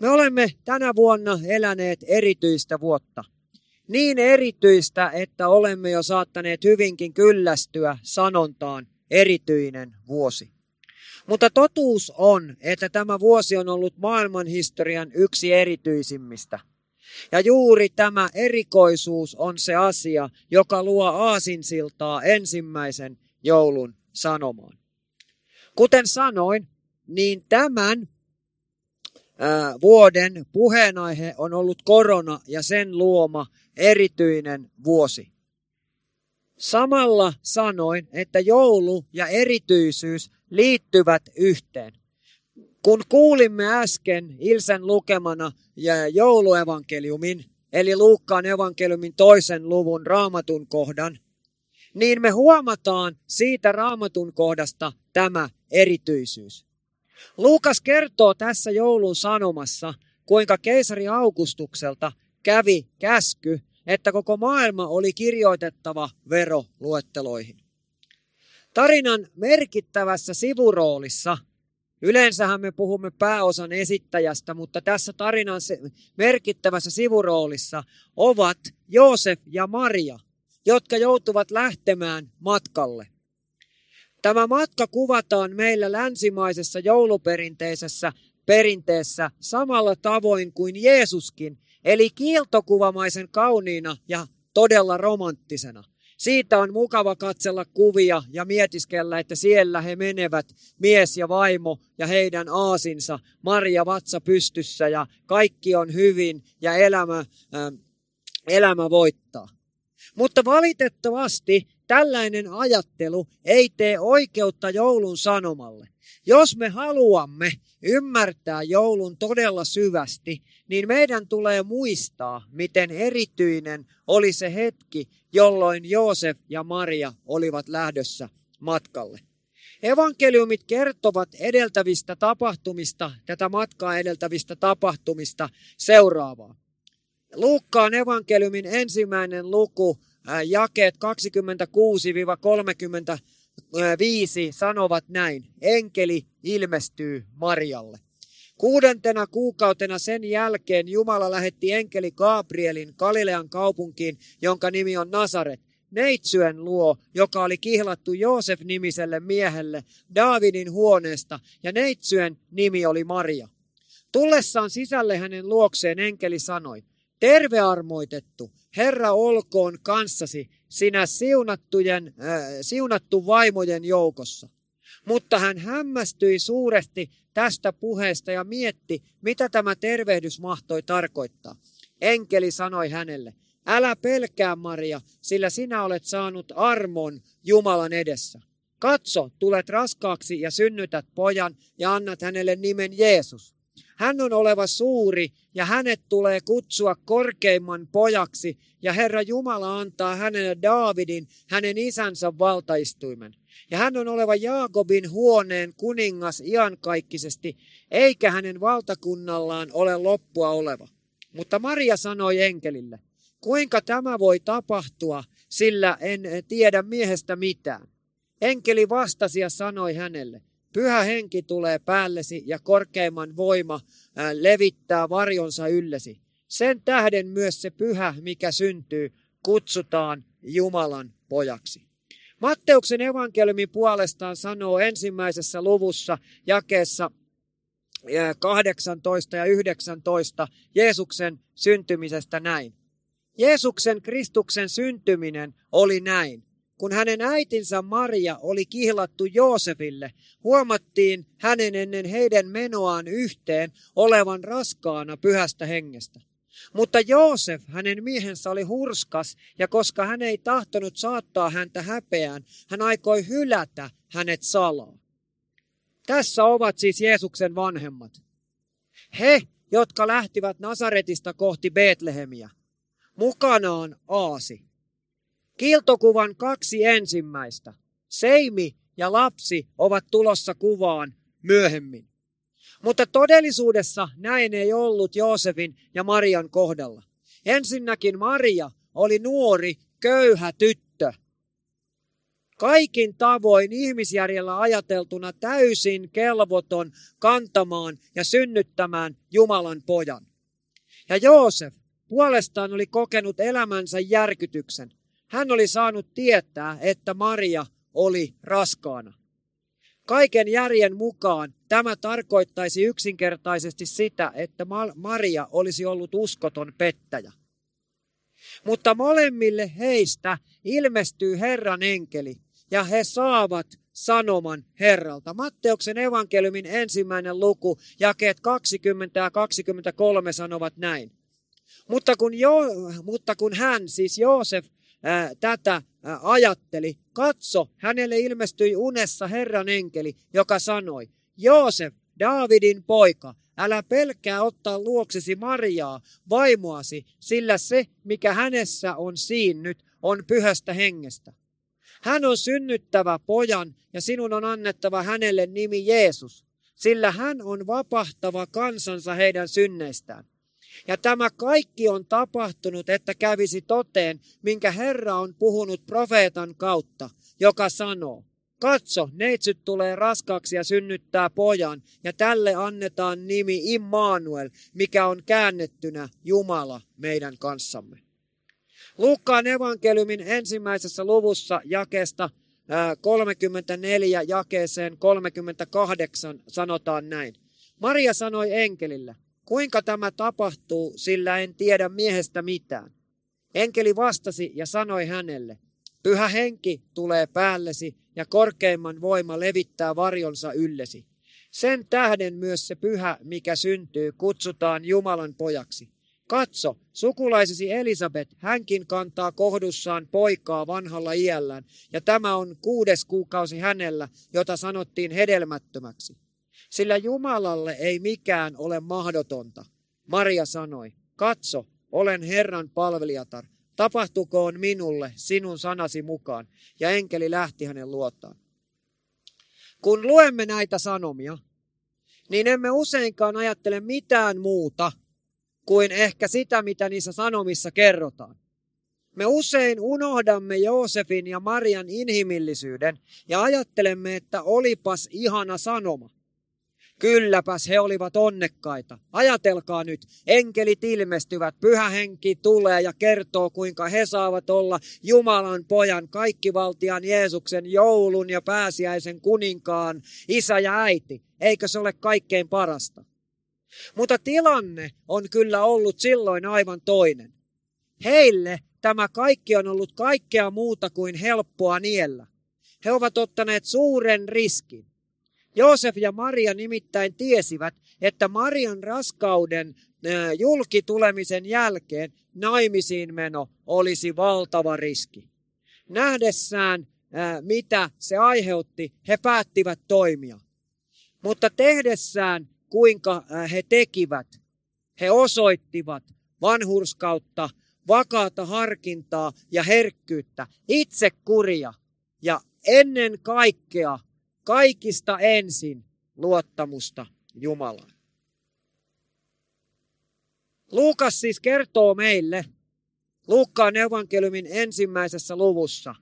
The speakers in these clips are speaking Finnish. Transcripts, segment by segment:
Me olemme tänä vuonna eläneet erityistä vuotta. Niin erityistä, että olemme jo saattaneet hyvinkin kyllästyä sanontaan erityinen vuosi. Mutta totuus on, että tämä vuosi on ollut maailmanhistorian yksi erityisimmistä. Ja juuri tämä erikoisuus on se asia, joka luo aasinsiltaa ensimmäisen joulun sanomaan. Kuten sanoin, niin tämän vuoden puheenaihe on ollut korona ja sen luoma erityinen vuosi. Samalla sanoin, että joulu ja erityisyys liittyvät yhteen. Kun kuulimme äsken Ilsen lukemana ja jouluevankeliumin, eli Luukkaan evankeliumin toisen luvun raamatun kohdan, niin me huomataan siitä raamatun kohdasta tämä erityisyys. Luukas kertoo tässä joulun sanomassa, kuinka keisari Augustukselta kävi käsky, että koko maailma oli kirjoitettava veroluetteloihin. Tarinan merkittävässä sivuroolissa, yleensähän me puhumme pääosan esittäjästä, mutta tässä tarinan merkittävässä sivuroolissa ovat Joosef ja Maria, jotka joutuvat lähtemään matkalle. Tämä matka kuvataan meillä länsimaisessa jouluperinteisessä perinteessä samalla tavoin kuin Jeesuskin, eli kiiltokuvamaisen kauniina ja todella romanttisena. Siitä on mukava katsella kuvia ja mietiskellä, että siellä he menevät, mies ja vaimo ja heidän aasinsa, Maria vatsa pystyssä ja kaikki on hyvin ja elämä, äh, elämä voittaa. Mutta valitettavasti tällainen ajattelu ei tee oikeutta joulun sanomalle. Jos me haluamme ymmärtää joulun todella syvästi, niin meidän tulee muistaa, miten erityinen oli se hetki, jolloin Joosef ja Maria olivat lähdössä matkalle. Evankeliumit kertovat edeltävistä tapahtumista, tätä matkaa edeltävistä tapahtumista seuraavaa. Luukkaan evankeliumin ensimmäinen luku jakeet 26-35 sanovat näin. Enkeli ilmestyy Marialle. Kuudentena kuukautena sen jälkeen Jumala lähetti enkeli Gabrielin Galilean kaupunkiin, jonka nimi on Nasaret, neitsyen luo, joka oli kihlattu Joosef-nimiselle miehelle Daavidin huoneesta, ja neitsyen nimi oli Maria. Tullessaan sisälle hänen luokseen enkeli sanoi, terve armoitettu, Herra olkoon kanssasi sinä siunattujen, äh, siunattu vaimojen joukossa. Mutta hän hämmästyi suuresti tästä puheesta ja mietti, mitä tämä tervehdys mahtoi tarkoittaa. Enkeli sanoi hänelle, älä pelkää Maria, sillä sinä olet saanut armon Jumalan edessä. Katso, tulet raskaaksi ja synnytät pojan ja annat hänelle nimen Jeesus. Hän on oleva suuri ja hänet tulee kutsua korkeimman pojaksi ja Herra Jumala antaa hänelle Daavidin, hänen isänsä valtaistuimen. Ja hän on oleva Jaakobin huoneen kuningas iankaikkisesti, eikä hänen valtakunnallaan ole loppua oleva. Mutta Maria sanoi enkelille, kuinka tämä voi tapahtua, sillä en tiedä miehestä mitään. Enkeli vastasi ja sanoi hänelle, Pyhä henki tulee päällesi ja korkeimman voima levittää varjonsa yllesi. Sen tähden myös se pyhä, mikä syntyy, kutsutaan Jumalan pojaksi. Matteuksen evankeliumi puolestaan sanoo ensimmäisessä luvussa jakeessa 18 ja 19 Jeesuksen syntymisestä näin. Jeesuksen Kristuksen syntyminen oli näin. Kun hänen äitinsä Maria oli kihlattu Joosefille, huomattiin hänen ennen heidän menoaan yhteen olevan raskaana pyhästä hengestä. Mutta Joosef, hänen miehensä, oli hurskas, ja koska hän ei tahtonut saattaa häntä häpeään, hän aikoi hylätä hänet salaa. Tässä ovat siis Jeesuksen vanhemmat. He, jotka lähtivät Nasaretista kohti Betlehemiä. Mukanaan Aasi. Kiiltokuvan kaksi ensimmäistä, Seimi ja lapsi, ovat tulossa kuvaan myöhemmin. Mutta todellisuudessa näin ei ollut Joosefin ja Marian kohdalla. Ensinnäkin Maria oli nuori, köyhä tyttö. Kaikin tavoin ihmisjärjellä ajateltuna täysin kelvoton kantamaan ja synnyttämään Jumalan pojan. Ja Joosef puolestaan oli kokenut elämänsä järkytyksen. Hän oli saanut tietää, että Maria oli raskaana. Kaiken järjen mukaan tämä tarkoittaisi yksinkertaisesti sitä, että Maria olisi ollut uskoton pettäjä. Mutta molemmille heistä ilmestyy Herran enkeli ja he saavat sanoman Herralta. Matteuksen evankeliumin ensimmäinen luku, jakeet 20 ja 23 sanovat näin. Mutta kun, jo, mutta kun hän, siis Joosef, tätä ajatteli, katso, hänelle ilmestyi unessa Herran enkeli, joka sanoi, Joosef, Daavidin poika, älä pelkää ottaa luoksesi Mariaa, vaimoasi, sillä se, mikä hänessä on siinnyt, on pyhästä hengestä. Hän on synnyttävä pojan ja sinun on annettava hänelle nimi Jeesus, sillä hän on vapahtava kansansa heidän synneistään. Ja tämä kaikki on tapahtunut, että kävisi toteen, minkä Herra on puhunut profeetan kautta, joka sanoo, Katso, neitsyt tulee raskaaksi ja synnyttää pojan, ja tälle annetaan nimi Immanuel, mikä on käännettynä Jumala meidän kanssamme. Luukkaan evankeliumin ensimmäisessä luvussa jakesta 34 jakeeseen 38 sanotaan näin. Maria sanoi enkelille, kuinka tämä tapahtuu, sillä en tiedä miehestä mitään. Enkeli vastasi ja sanoi hänelle, pyhä henki tulee päällesi ja korkeimman voima levittää varjonsa yllesi. Sen tähden myös se pyhä, mikä syntyy, kutsutaan Jumalan pojaksi. Katso, sukulaisesi Elisabet, hänkin kantaa kohdussaan poikaa vanhalla iällään, ja tämä on kuudes kuukausi hänellä, jota sanottiin hedelmättömäksi. Sillä Jumalalle ei mikään ole mahdotonta. Maria sanoi, katso, olen Herran palvelijatar, tapahtukoon minulle sinun sanasi mukaan. Ja enkeli lähti hänen luotaan. Kun luemme näitä sanomia, niin emme useinkaan ajattele mitään muuta kuin ehkä sitä, mitä niissä sanomissa kerrotaan. Me usein unohdamme Joosefin ja Marian inhimillisyyden ja ajattelemme, että olipas ihana sanoma. Kylläpäs he olivat onnekkaita. Ajatelkaa nyt, enkelit ilmestyvät, pyhä henki tulee ja kertoo, kuinka he saavat olla Jumalan pojan, kaikkivaltian Jeesuksen, joulun ja pääsiäisen kuninkaan, isä ja äiti. Eikö se ole kaikkein parasta? Mutta tilanne on kyllä ollut silloin aivan toinen. Heille tämä kaikki on ollut kaikkea muuta kuin helppoa niellä. He ovat ottaneet suuren riskin. Joosef ja Maria nimittäin tiesivät, että Marian raskauden julkitulemisen jälkeen naimisiin meno olisi valtava riski. Nähdessään, mitä se aiheutti, he päättivät toimia. Mutta tehdessään, kuinka he tekivät, he osoittivat vanhurskautta, vakaata harkintaa ja herkkyyttä, itsekuria ja ennen kaikkea kaikista ensin luottamusta Jumalaan. Luukas siis kertoo meille Luukkaan evankeliumin ensimmäisessä luvussa,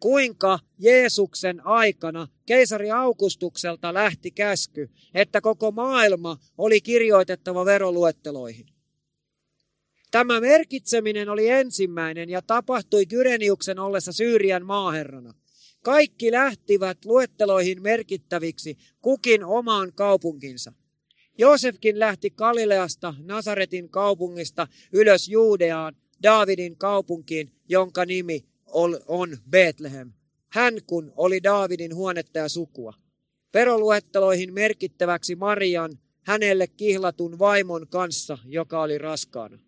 kuinka Jeesuksen aikana keisari Augustukselta lähti käsky, että koko maailma oli kirjoitettava veroluetteloihin. Tämä merkitseminen oli ensimmäinen ja tapahtui Kyreniuksen ollessa Syyrian maaherrana – kaikki lähtivät luetteloihin merkittäviksi kukin omaan kaupunkinsa. Joosefkin lähti Galileasta, Nasaretin kaupungista, ylös Juudeaan, Daavidin kaupunkiin, jonka nimi on Bethlehem. Hän kun oli Daavidin huonetta ja sukua. Peroluetteloihin merkittäväksi Marian, hänelle kihlatun vaimon kanssa, joka oli raskaana.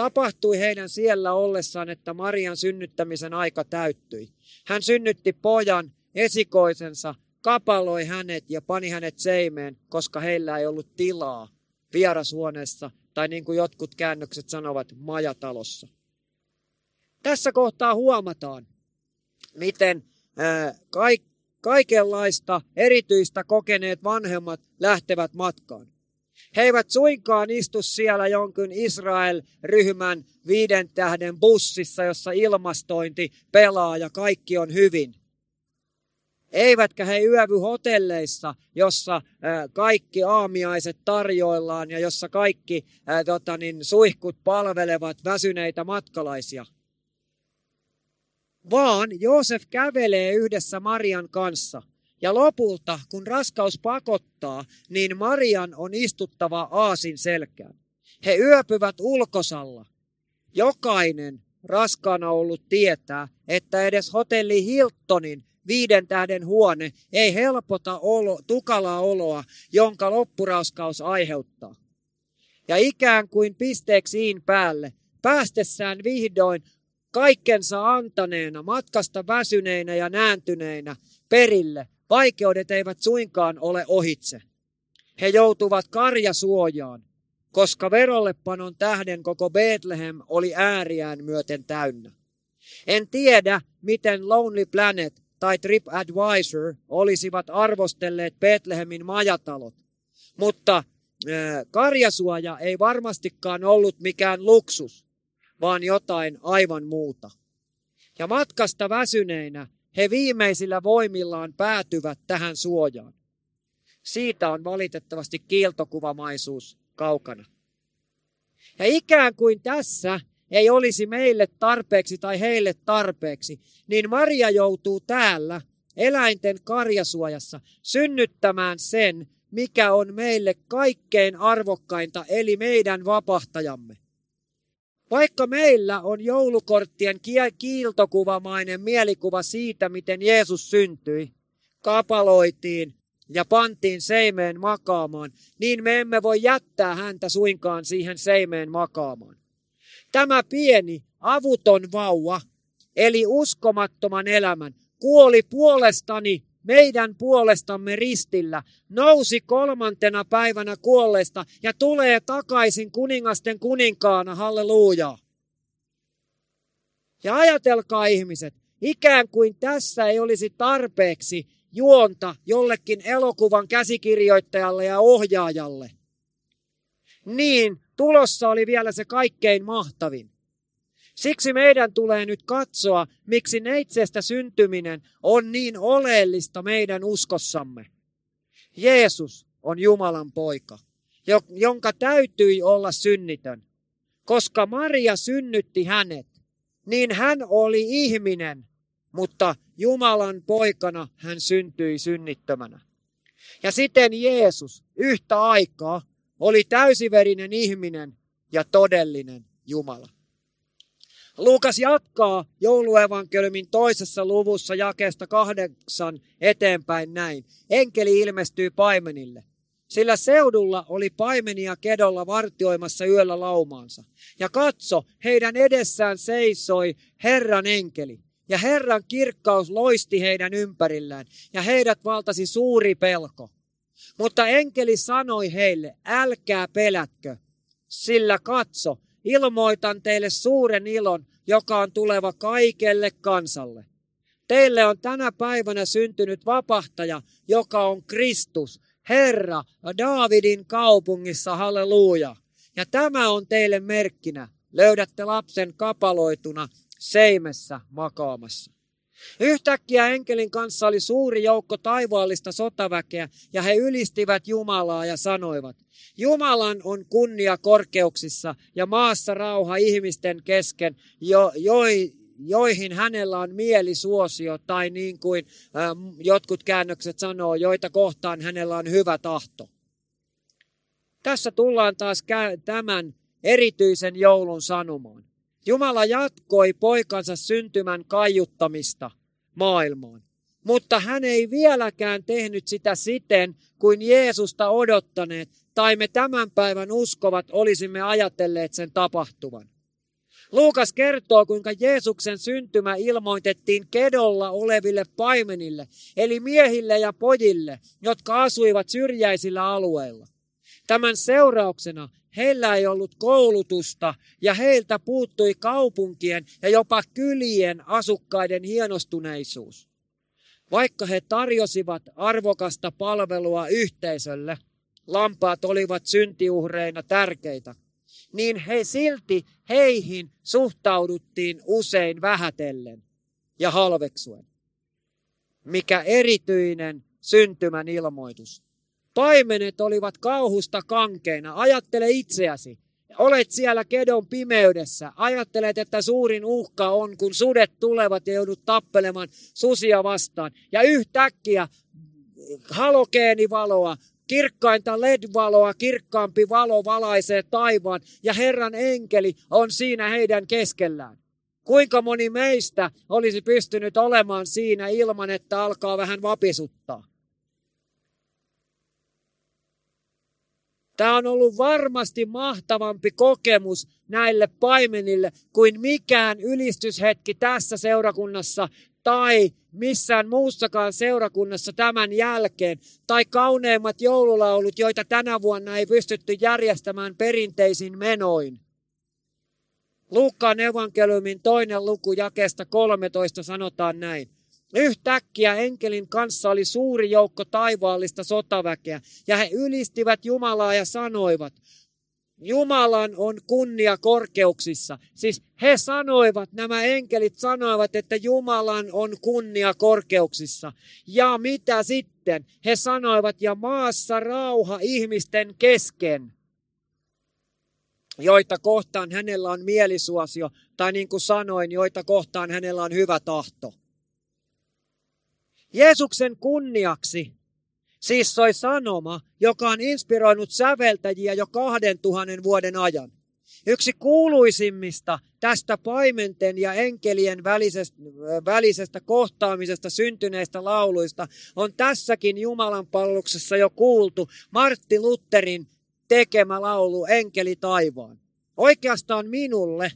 Tapahtui heidän siellä ollessaan, että Marian synnyttämisen aika täyttyi. Hän synnytti pojan esikoisensa kapaloi hänet ja pani hänet seimeen, koska heillä ei ollut tilaa vierashuoneessa tai niin kuin jotkut käännökset sanovat, majatalossa. Tässä kohtaa huomataan, miten kaikenlaista erityistä kokeneet vanhemmat lähtevät matkaan. He eivät suinkaan istu siellä jonkun Israel-ryhmän viiden tähden bussissa, jossa ilmastointi pelaa ja kaikki on hyvin. Eivätkä he yövy hotelleissa, jossa kaikki aamiaiset tarjoillaan ja jossa kaikki tota niin, suihkut palvelevat väsyneitä matkalaisia. Vaan Joosef kävelee yhdessä Marian kanssa. Ja lopulta, kun raskaus pakottaa, niin Marian on istuttava aasin selkään. He yöpyvät ulkosalla. Jokainen raskaana ollut tietää, että edes hotelli Hiltonin viiden tähden huone ei helpota olo, tukalaa oloa, jonka loppuraskaus aiheuttaa. Ja ikään kuin pisteeksiin päälle, päästessään vihdoin kaikkensa antaneena, matkasta väsyneinä ja nääntyneinä perille, vaikeudet eivät suinkaan ole ohitse. He joutuvat karjasuojaan, koska verollepanon tähden koko Bethlehem oli ääriään myöten täynnä. En tiedä, miten Lonely Planet tai TripAdvisor olisivat arvostelleet Bethlehemin majatalot, mutta karjasuoja ei varmastikaan ollut mikään luksus, vaan jotain aivan muuta. Ja matkasta väsyneinä he viimeisillä voimillaan päätyvät tähän suojaan. Siitä on valitettavasti kiiltokuvamaisuus kaukana. Ja ikään kuin tässä ei olisi meille tarpeeksi tai heille tarpeeksi, niin Maria joutuu täällä eläinten karjasuojassa synnyttämään sen, mikä on meille kaikkein arvokkainta, eli meidän vapahtajamme. Vaikka meillä on joulukorttien kiiltokuvamainen mielikuva siitä, miten Jeesus syntyi, kapaloitiin ja pantiin seimeen makaamaan, niin me emme voi jättää häntä suinkaan siihen seimeen makaamaan. Tämä pieni, avuton vauva, eli uskomattoman elämän, kuoli puolestani meidän puolestamme ristillä, nousi kolmantena päivänä kuolleesta ja tulee takaisin kuningasten kuninkaana, halleluja. Ja ajatelkaa ihmiset, ikään kuin tässä ei olisi tarpeeksi juonta jollekin elokuvan käsikirjoittajalle ja ohjaajalle. Niin, tulossa oli vielä se kaikkein mahtavin. Siksi meidän tulee nyt katsoa, miksi neitsestä syntyminen on niin oleellista meidän uskossamme. Jeesus on Jumalan poika, jonka täytyi olla synnitön. Koska Maria synnytti hänet, niin hän oli ihminen, mutta Jumalan poikana hän syntyi synnittömänä. Ja siten Jeesus yhtä aikaa oli täysiverinen ihminen ja todellinen Jumala. Luukas jatkaa jouluevankeliumin toisessa luvussa jakeesta kahdeksan eteenpäin näin. Enkeli ilmestyy paimenille. Sillä seudulla oli paimenia kedolla vartioimassa yöllä laumaansa. Ja katso, heidän edessään seisoi Herran enkeli. Ja Herran kirkkaus loisti heidän ympärillään, ja heidät valtasi suuri pelko. Mutta enkeli sanoi heille, älkää pelätkö, sillä katso, ilmoitan teille suuren ilon, joka on tuleva kaikelle kansalle. Teille on tänä päivänä syntynyt vapahtaja, joka on Kristus, Herra, Daavidin kaupungissa, halleluja. Ja tämä on teille merkkinä. Löydätte lapsen kapaloituna seimessä makaamassa. Yhtäkkiä enkelin kanssa oli suuri joukko taivaallista sotaväkeä, ja he ylistivät Jumalaa ja sanoivat, Jumalan on kunnia korkeuksissa ja maassa rauha ihmisten kesken, jo, joi, joihin hänellä on mielisuosio, tai niin kuin äh, jotkut käännökset sanoo, joita kohtaan hänellä on hyvä tahto. Tässä tullaan taas tämän erityisen joulun sanomaan. Jumala jatkoi poikansa syntymän kaiuttamista maailmaan. Mutta hän ei vieläkään tehnyt sitä siten, kuin Jeesusta odottaneet, tai me tämän päivän uskovat olisimme ajatelleet sen tapahtuvan. Luukas kertoo, kuinka Jeesuksen syntymä ilmoitettiin kedolla oleville paimenille, eli miehille ja pojille, jotka asuivat syrjäisillä alueilla. Tämän seurauksena heillä ei ollut koulutusta ja heiltä puuttui kaupunkien ja jopa kylien asukkaiden hienostuneisuus. Vaikka he tarjosivat arvokasta palvelua yhteisölle, lampaat olivat syntiuhreina tärkeitä, niin he silti heihin suhtauduttiin usein vähätellen ja halveksuen. Mikä erityinen syntymän ilmoitus. Paimenet olivat kauhusta kankeina. Ajattele itseäsi. Olet siellä kedon pimeydessä. Ajattelet, että suurin uhka on, kun sudet tulevat ja joudut tappelemaan susia vastaan. Ja yhtäkkiä halogeenivaloa, kirkkainta LED-valoa, kirkkaampi valo valaisee taivaan ja Herran enkeli on siinä heidän keskellään. Kuinka moni meistä olisi pystynyt olemaan siinä ilman, että alkaa vähän vapisuttaa? Tämä on ollut varmasti mahtavampi kokemus näille paimenille kuin mikään ylistyshetki tässä seurakunnassa tai missään muussakaan seurakunnassa tämän jälkeen, tai kauneimmat joululaulut, joita tänä vuonna ei pystytty järjestämään perinteisin menoin. Luukkaan evankeliumin toinen luku jakeesta 13 sanotaan näin. Yhtäkkiä enkelin kanssa oli suuri joukko taivaallista sotaväkeä, ja he ylistivät Jumalaa ja sanoivat, Jumalan on kunnia korkeuksissa. Siis he sanoivat, nämä enkelit sanoivat, että Jumalan on kunnia korkeuksissa. Ja mitä sitten? He sanoivat, ja maassa rauha ihmisten kesken joita kohtaan hänellä on mielisuosio, tai niin kuin sanoin, joita kohtaan hänellä on hyvä tahto. Jeesuksen kunniaksi siis soi sanoma, joka on inspiroinut säveltäjiä jo kahden tuhannen vuoden ajan. Yksi kuuluisimmista tästä paimenten ja enkelien välisestä, välisestä kohtaamisesta syntyneistä lauluista on tässäkin Jumalan palveluksessa jo kuultu Martti Lutherin tekemä laulu Enkeli taivaan. Oikeastaan minulle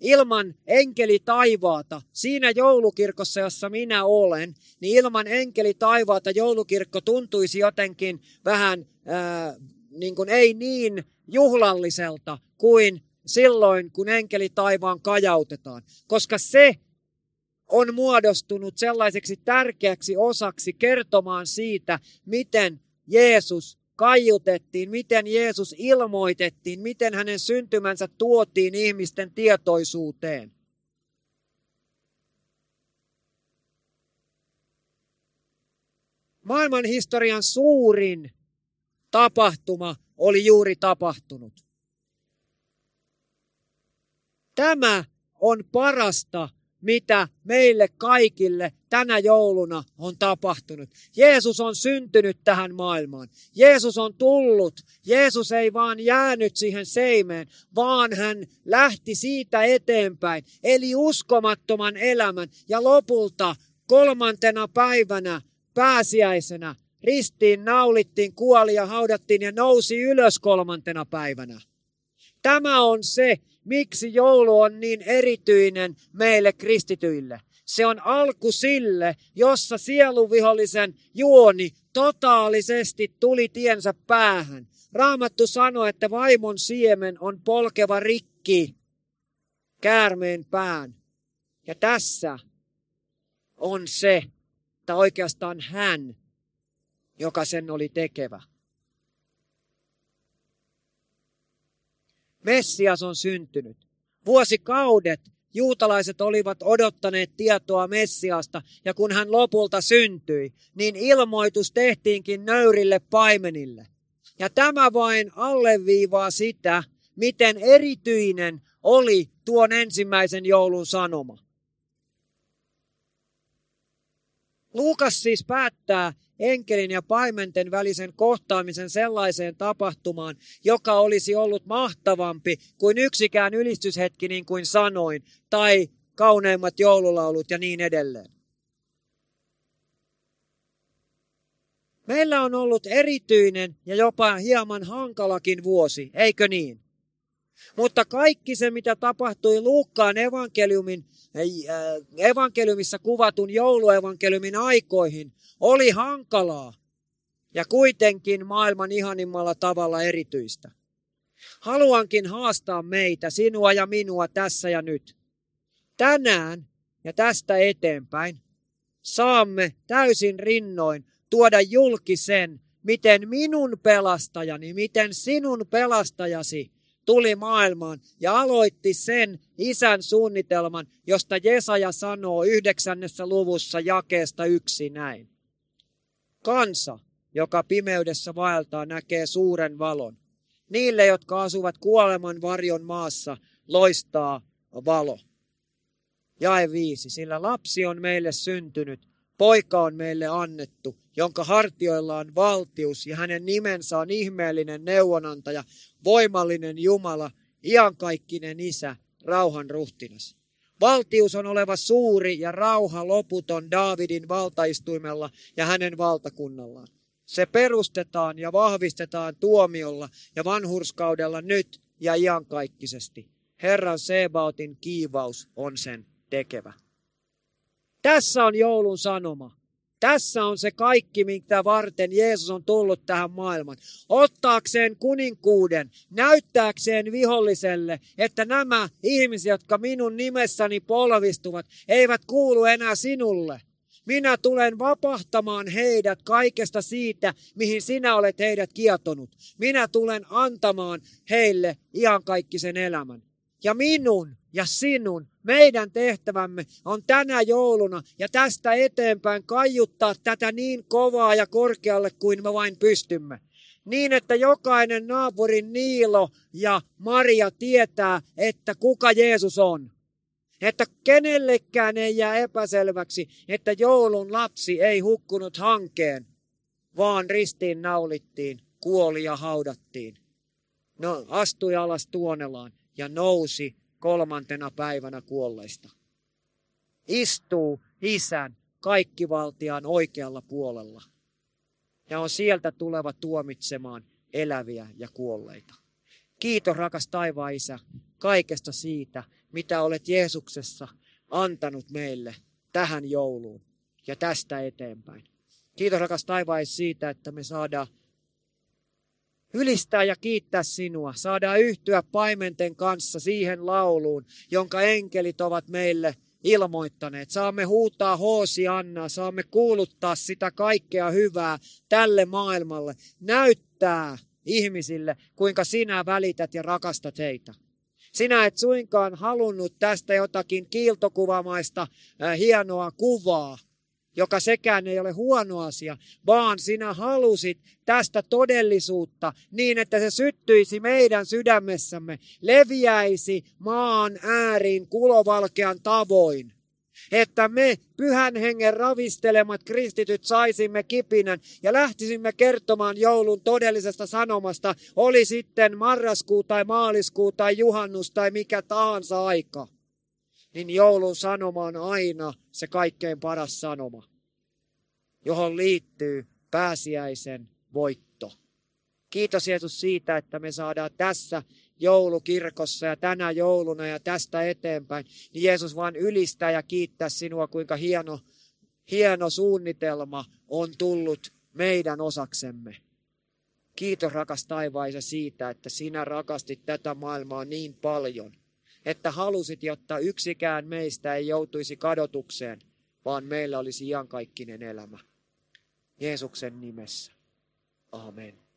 ilman enkeli taivaata, siinä joulukirkossa, jossa minä olen, niin ilman enkeli taivaata joulukirkko tuntuisi jotenkin vähän ää, niin kuin ei niin juhlalliselta kuin silloin, kun enkeli taivaan kajautetaan. Koska se on muodostunut sellaiseksi tärkeäksi osaksi kertomaan siitä, miten Jeesus kaiutettiin, miten Jeesus ilmoitettiin, miten hänen syntymänsä tuotiin ihmisten tietoisuuteen. Maailman historian suurin tapahtuma oli juuri tapahtunut. Tämä on parasta mitä meille kaikille tänä jouluna on tapahtunut. Jeesus on syntynyt tähän maailmaan. Jeesus on tullut. Jeesus ei vaan jäänyt siihen seimeen, vaan hän lähti siitä eteenpäin. Eli uskomattoman elämän ja lopulta kolmantena päivänä pääsiäisenä ristiin naulittiin, kuoli ja haudattiin ja nousi ylös kolmantena päivänä. Tämä on se, miksi joulu on niin erityinen meille kristityille. Se on alku sille, jossa sieluvihollisen juoni totaalisesti tuli tiensä päähän. Raamattu sanoi, että vaimon siemen on polkeva rikki käärmeen pään. Ja tässä on se, että oikeastaan hän, joka sen oli tekevä. Messias on syntynyt. Vuosikaudet juutalaiset olivat odottaneet tietoa Messiasta, ja kun hän lopulta syntyi, niin ilmoitus tehtiinkin nöyrille paimenille. Ja tämä vain alleviivaa sitä, miten erityinen oli tuon ensimmäisen joulun sanoma. Luukas siis päättää enkelin ja paimenten välisen kohtaamisen sellaiseen tapahtumaan, joka olisi ollut mahtavampi kuin yksikään ylistyshetki niin kuin sanoin, tai kauneimmat joululaulut ja niin edelleen. Meillä on ollut erityinen ja jopa hieman hankalakin vuosi, eikö niin? Mutta kaikki se, mitä tapahtui Luukkaan evankeliumin, äh, evankeliumissa kuvatun jouluevankeliumin aikoihin, oli hankalaa ja kuitenkin maailman ihanimmalla tavalla erityistä. Haluankin haastaa meitä, sinua ja minua tässä ja nyt. Tänään ja tästä eteenpäin saamme täysin rinnoin tuoda julki sen, miten minun pelastajani, miten sinun pelastajasi tuli maailmaan ja aloitti sen isän suunnitelman, josta Jesaja sanoo yhdeksännessä luvussa jakeesta yksi näin. Kansa, joka pimeydessä vaeltaa, näkee suuren valon. Niille, jotka asuvat kuoleman varjon maassa, loistaa valo. Jae viisi, sillä lapsi on meille syntynyt, poika on meille annettu, jonka hartioilla on valtius ja hänen nimensä on ihmeellinen neuvonantaja, voimallinen Jumala, iankaikkinen isä, rauhan ruhtinas. Valtius on oleva suuri ja rauha loputon Daavidin valtaistuimella ja hänen valtakunnallaan. Se perustetaan ja vahvistetaan tuomiolla ja vanhurskaudella nyt ja iankaikkisesti. Herran Sebaotin kiivaus on sen tekevä. Tässä on joulun sanoma. Tässä on se kaikki, mitä varten Jeesus on tullut tähän maailmaan. Ottaakseen kuninkuuden, näyttääkseen viholliselle, että nämä ihmiset, jotka minun nimessäni polvistuvat, eivät kuulu enää sinulle. Minä tulen vapahtamaan heidät kaikesta siitä, mihin sinä olet heidät kietonut. Minä tulen antamaan heille ihan kaikki sen elämän. Ja minun ja sinun, meidän tehtävämme on tänä jouluna ja tästä eteenpäin kaiuttaa tätä niin kovaa ja korkealle kuin me vain pystymme. Niin, että jokainen naapurin Niilo ja Maria tietää, että kuka Jeesus on. Että kenellekään ei jää epäselväksi, että joulun lapsi ei hukkunut hankeen, vaan ristiin naulittiin, kuoli ja haudattiin. No, astui alas tuonelaan ja nousi kolmantena päivänä kuolleista. Istuu isän kaikkivaltiaan oikealla puolella ja on sieltä tuleva tuomitsemaan eläviä ja kuolleita. Kiitos rakas taivaan isä kaikesta siitä, mitä olet Jeesuksessa antanut meille tähän jouluun ja tästä eteenpäin. Kiitos rakas taivaan siitä, että me saadaan ylistää ja kiittää sinua. Saadaan yhtyä paimenten kanssa siihen lauluun, jonka enkelit ovat meille ilmoittaneet. Saamme huutaa hoosi Anna, saamme kuuluttaa sitä kaikkea hyvää tälle maailmalle. Näyttää ihmisille, kuinka sinä välität ja rakastat heitä. Sinä et suinkaan halunnut tästä jotakin kiiltokuvamaista äh, hienoa kuvaa, joka sekään ei ole huono asia, vaan sinä halusit tästä todellisuutta niin, että se syttyisi meidän sydämessämme, leviäisi maan ääriin kulovalkean tavoin. Että me pyhän hengen ravistelemat kristityt saisimme kipinän ja lähtisimme kertomaan joulun todellisesta sanomasta, oli sitten marraskuu tai maaliskuu tai juhannus tai mikä tahansa aika niin joulun sanoma on aina se kaikkein paras sanoma, johon liittyy pääsiäisen voitto. Kiitos Jeesus siitä, että me saadaan tässä joulukirkossa ja tänä jouluna ja tästä eteenpäin, niin Jeesus vaan ylistää ja kiittää sinua, kuinka hieno, hieno suunnitelma on tullut meidän osaksemme. Kiitos rakas taivaisa siitä, että sinä rakastit tätä maailmaa niin paljon – että halusit, jotta yksikään meistä ei joutuisi kadotukseen, vaan meillä olisi iankaikkinen elämä. Jeesuksen nimessä. Amen.